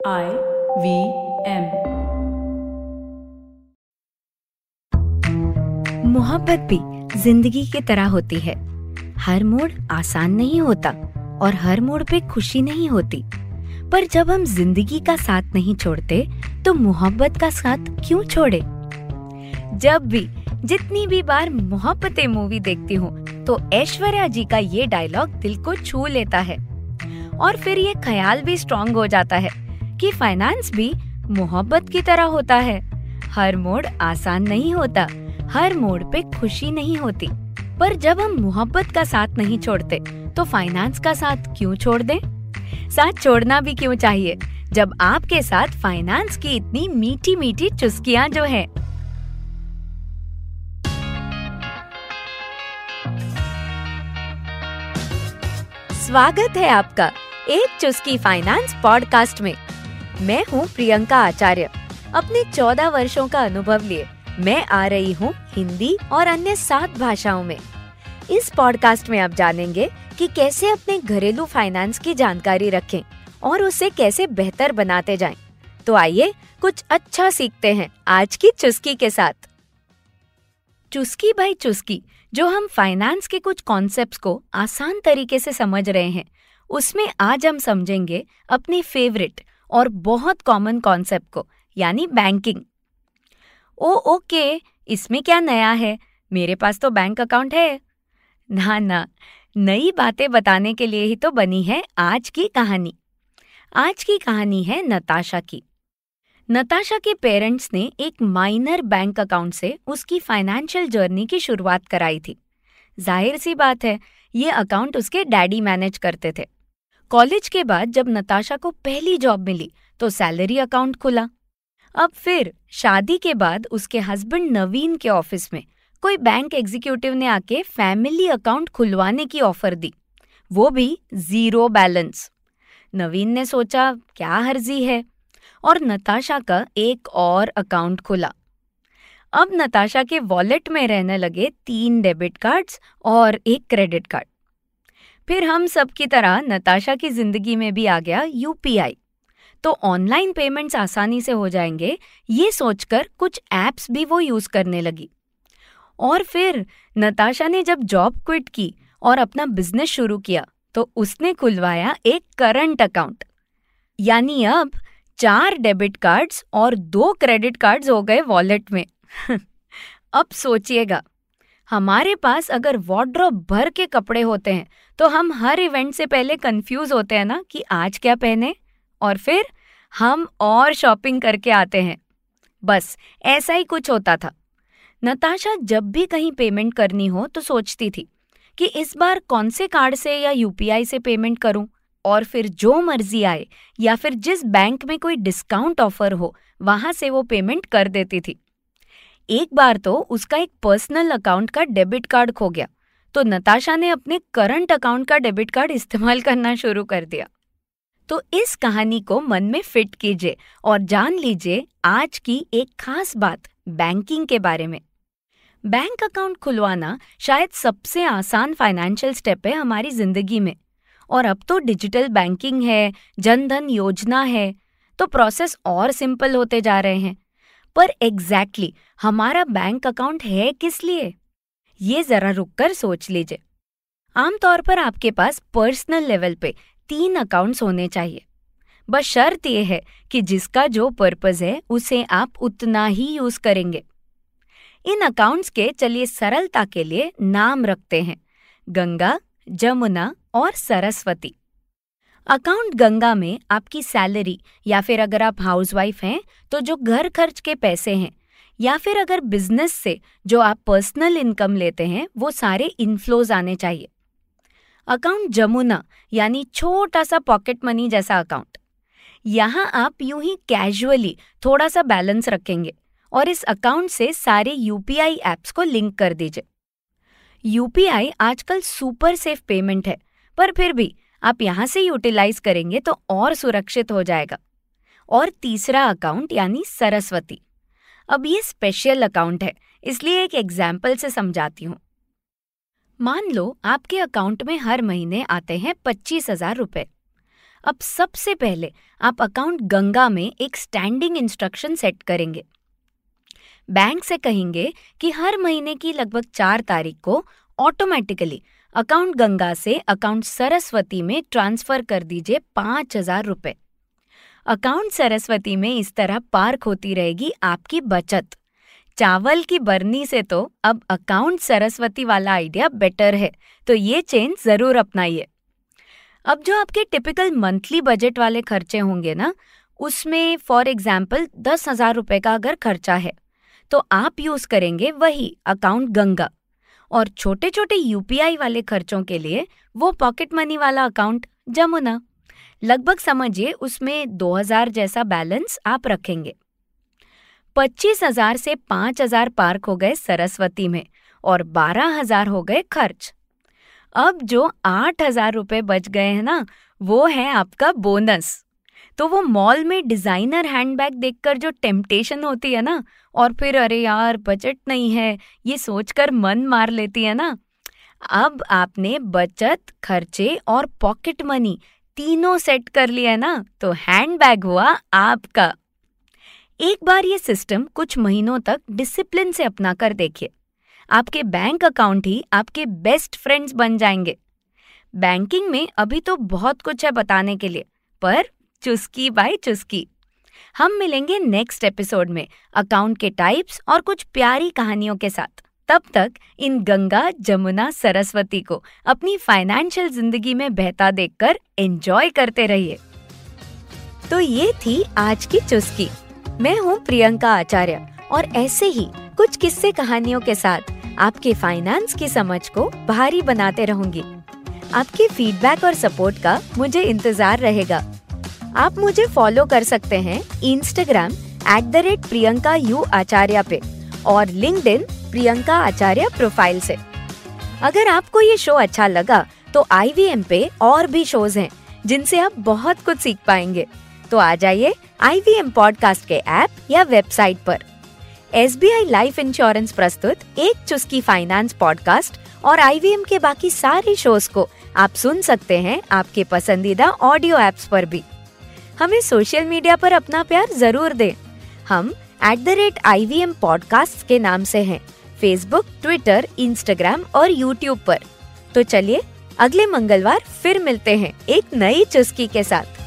I we M. मोहब्बत भी ज़िंदगी की तरह होती है। हर मोड़ आसान नहीं होता और हर मोड़ पे खुशी नहीं होती। पर जब हम ज़िंदगी का साथ नहीं छोड़ते तो मोहब्बत का साथ क्यों छोड़े? जब भी, जितनी भी बार मोहब्बतें मूवी देखती हूँ तो ऐश्वर्या जी का ये डायलॉग दिल को छू लेता है। और फिर ये ख्याल भी स्ट्रांग हो जाता है। कि फाइनेंस भी मोहब्बत की तरह होता है। हर मोड़ आसान नहीं होता, हर मोड़ पे खुशी नहीं होती। पर जब हम मोहब्बत का साथ नहीं छोड़ते तो फाइनेंस का साथ क्यों छोड़ दें? साथ छोड़ना भी क्यों चाहिए, जब आपके साथ फाइनेंस की इतनी मीठी मीठी चुस्कियाँ जो है? स्वागत है आपका एक चुस्की फाइनेंस पॉडकास्ट में। मैं हूँ प्रियंका आचार्य। अपने चौदह वर्षों का अनुभव लिए मैं आ रही हूँ हिंदी और अन्य सात भाषाओं में। इस पॉडकास्ट में आप जानेंगे कि कैसे अपने घरेलू फाइनेंस की जानकारी रखें और उसे कैसे बेहतर बनाते जाएँ। तो आइए कुछ अच्छा सीखते हैं आज की चुस्की के साथ। चुस्की भाई चुस्की, जो हम फाइनेंस के कुछ कॉन्सेप्ट्स को आसान तरीके से समझ रहे हैं, उसमें आज हम समझेंगे अपने फेवरेट और बहुत कॉमन कॉन्सेप्ट को, यानी बैंकिंग ओ ओके इसमें क्या नया है? मेरे पास तो बैंक अकाउंट है। ना ना, नई बातें बताने के लिए ही तो बनी है आज की कहानी। आज की कहानी है नताशा की। नताशा के पेरेंट्स ने एक माइनर बैंक अकाउंट से उसकी फाइनेंशियल जर्नी की शुरुआत कराई थी। ज़ाहिर सी बात है, ये अकाउंट उसके डैडी मैनेज करते थे। कॉलेज के बाद जब नताशा को पहली जॉब मिली तो सैलरी अकाउंट खुला। अब फिर शादी के बाद उसके हस्बैंड नवीन के ऑफ़िस में, कोई बैंक एग्जीक्यूटिव ने आके फैमिली अकाउंट खुलवाने की ऑफ़र दी। वो भी ज़ीरो बैलेंस। नवीन ने सोचा, क्या हर्जी है? और नताशा का एक और अकाउंट खुला। अब नताशा के वॉलेट में रहने लगे तीन डेबिट कार्ड्स और एक क्रेडिट कार्ड। फिर हम सब की तरह नताशा की ज़िंदगी में भी आ गया यूपीआई। तो ऑनलाइन पेमेंट्स आसानी से हो जाएँगे, ये सोचकर कुछ ऐप्स भी वो यूज़ करने लगी। और फिर नताशा ने जब जॉब क्विट की और अपना बिज़नेस शुरू किया तो उसने खुलवाया एक करंट अकाउंट। यानी अब चार डेबिट कार्ड्स और दो क्रेडिट कार्ड्स हो गए वॉलेट में। अब सोचिएगा हमारे पास अगर वार्ड्रोब भर के कपड़े होते हैं तो हम हर इवेंट से पहले कंफ्यूज होते हैं ना कि आज क्या पहने? और फिर हम और शॉपिंग करके आते हैं। बस, ऐसा ही कुछ होता था। नताशा जब भी कहीं पेमेंट करनी हो तो सोचती थी कि इस बार कौन से कार्ड से या यूपीआई से पेमेंट करूँ? और फिर जो मर्ज़ी आए, या फिर जिस बैंक में कोई डिस्काउंट ऑफ़र हो, वहाँ से वो पेमेंट कर देती थी। एक बार तो उसका एक पर्सनल अकाउंट का डेबिट कार्ड खो गया। तो नताशा ने अपने करंट अकाउंट का डेबिट कार्ड इस्तेमाल करना शुरू कर दिया। तो इस कहानी को मन में फिट कीजिए और जान लीजिए आज की एक खास बात बैंकिंग के बारे में। बैंक अकाउंट खुलवाना शायद सबसे आसान फाइनेंशियल स्टेप है हमारी ज़िंदगी में। और अब तो डिजिटल बैंकिंग है, जन धन योजना है तो प्रोसेस और सिंपल होते जा रहे हैं। पर एग्जैक्टली exactly, हमारा बैंक अकाउंट है किस लिए? ये जरा रुककर सोच लीजिए। आमतौर पर आपके पास पर्सनल लेवल पे तीन अकाउंट्स होने चाहिए। बस शर्त यह है कि जिसका जो पर्पज है उसे आप उतना ही यूज़ करेंगे। इन अकाउंट्स के चलिए सरलता के लिए नाम रखते हैं। गंगा जमुना और सरस्वती। अकाउंट गंगा में आपकी सैलरी, या फिर अगर आप हाउसवाइफ हैं तो जो घर खर्च के पैसे हैं, या फिर अगर बिज़नेस से जो आप पर्सनल इनकम लेते हैं, वो सारे इनफ्लोज आने चाहिए। अकाउंट जमुना, यानी छोटा सा पॉकेट मनी जैसा अकाउंट। यहाँ आप यूँ ही कैजुअली थोड़ा सा बैलेंस रखेंगे, और इस अकाउंट से सारे यूपीआई एप्स को लिंक कर दीजिए। यूपीआई आजकल सुपर सेफ़ पेमेंट है, पर फिर भी आप यहाँ से यूटिलाइज करेंगे तो और सुरक्षित हो जाएगा। और तीसरा अकाउंट यानी सरस्वती। अब ये स्पेशल अकाउंट है, इसलिए एक एग्ज़ाम्पल से समझाती हूँ। मान लो आपके अकाउंट में हर महीने आते हैं पच्चीस हज़ार रुपए। अब सबसे पहले आप अकाउंट गंगा में एक स्टैंडिंग इंस्ट्रक्शन सेट करेंगे। बैंक से कहेंगे कि हर महीने की लगभग चार तारीख को ऑटोमेटिकली अकाउंट गंगा से अकाउंट सरस्वती में ट्रांसफ़र कर दीजिए पाँच हज़ार रुपए। अकाउंट सरस्वती में इस तरह पार्क होती रहेगी आपकी बचत। चावल की बरनी से तो अब अकाउंट सरस्वती वाला आइडिया बेटर है तो ये चेंज ज़रूर अपनाइए। अब जो आपके टिपिकल मंथली बजट वाले खर्चे होंगे ना, उसमें फॉर एग्ज़ाम्पल दस हज़ार रुपए का अगर खर्चा है तो आप यूज़ करेंगे वही अकाउंट गंगा और छोटे छोटे यूपीआई वाले खर्चों के लिए वो पॉकेट मनी वाला अकाउंट जमुना। लगभग समझिए उसमें दो हज़ार जैसा बैलेंस आप रखेंगे। पच्चीस हज़ार से पाँच हज़ार पार्क हो गए सरस्वती में और बारह हज़ार हो गए खर्च। अब जो आठ हज़ार रुपए बच गए हैं ना, वो है आपका बोनस तो वो मॉल में डिज़ाइनर हैंडबैग देखकर जो टेम्पटेशन होती है ना, और फिर अरे यार, बजट नहीं है, ये सोचकर मन मार लेती है ना। अब आपने बचत, खर्चे और पॉकेट मनी तीनों सेट कर लिया है ना तो हैंडबैग हुआ आपका। एक बार ये सिस्टम कुछ महीनों तक डिसिप्लिन से अपना कर देखिए। आपके बैंक अकाउंट ही आपके बेस्ट फ्रेंड्स बन जाएँगे। बैंकिंग में अभी तो बहुत कुछ है बताने के लिए, पर चुस्की बाय चुस्की। हम मिलेंगे नेक्स्ट एपिसोड में अकाउंट के टाइप्स और कुछ प्यारी कहानियों के साथ। तब तक इन गंगा, जमुना, सरस्वती को अपनी फाइनेंशियल ज़िंदगी में बहता देखकर एंजॉय करते रहिए। तो ये थी आज की चुस्की। मैं हूँ प्रियंका आचार्य और ऐसे ही कुछ किस्से कहानियों के साथ आपके फाइनेंस की समझ को भारी बनाते रहूँगी। आपके फीडबैक और सपोर्ट का मुझे इंतज़ार रहेगा। आप मुझे फॉलो कर सकते हैं Instagram at the rate Priyanka U Acharya पे और लिंक प्रियंका आचार्य प्रोफ़ाइल से। अगर आपको ये शो अच्छा लगा तो आईवीएम पे और भी शोज़ हैं, जिनसे आप बहुत कुछ सीख पाएँगे। तो आ जाइए आई वी पॉडकास्ट के ऐप या वेबसाइट पर। S B I life insurance प्रस्तुत एक चुस्की फाइनेंस पॉडकास्ट और IVM के बाकी सारे शोज़ को आप सुन सकते हैं आपके पसंदीदा ऑडियो एप्स पर भी। हमें सोशल मीडिया पर अपना प्यार ज़रूर दें। हम at the rate I V M podcast के नाम से हैं फेसबुक ट्विटर इंस्टाग्राम और यूट्यूब पर। तो चलिए, अगले मंगलवार फिर मिलते हैं एक नई चुस्की के साथ।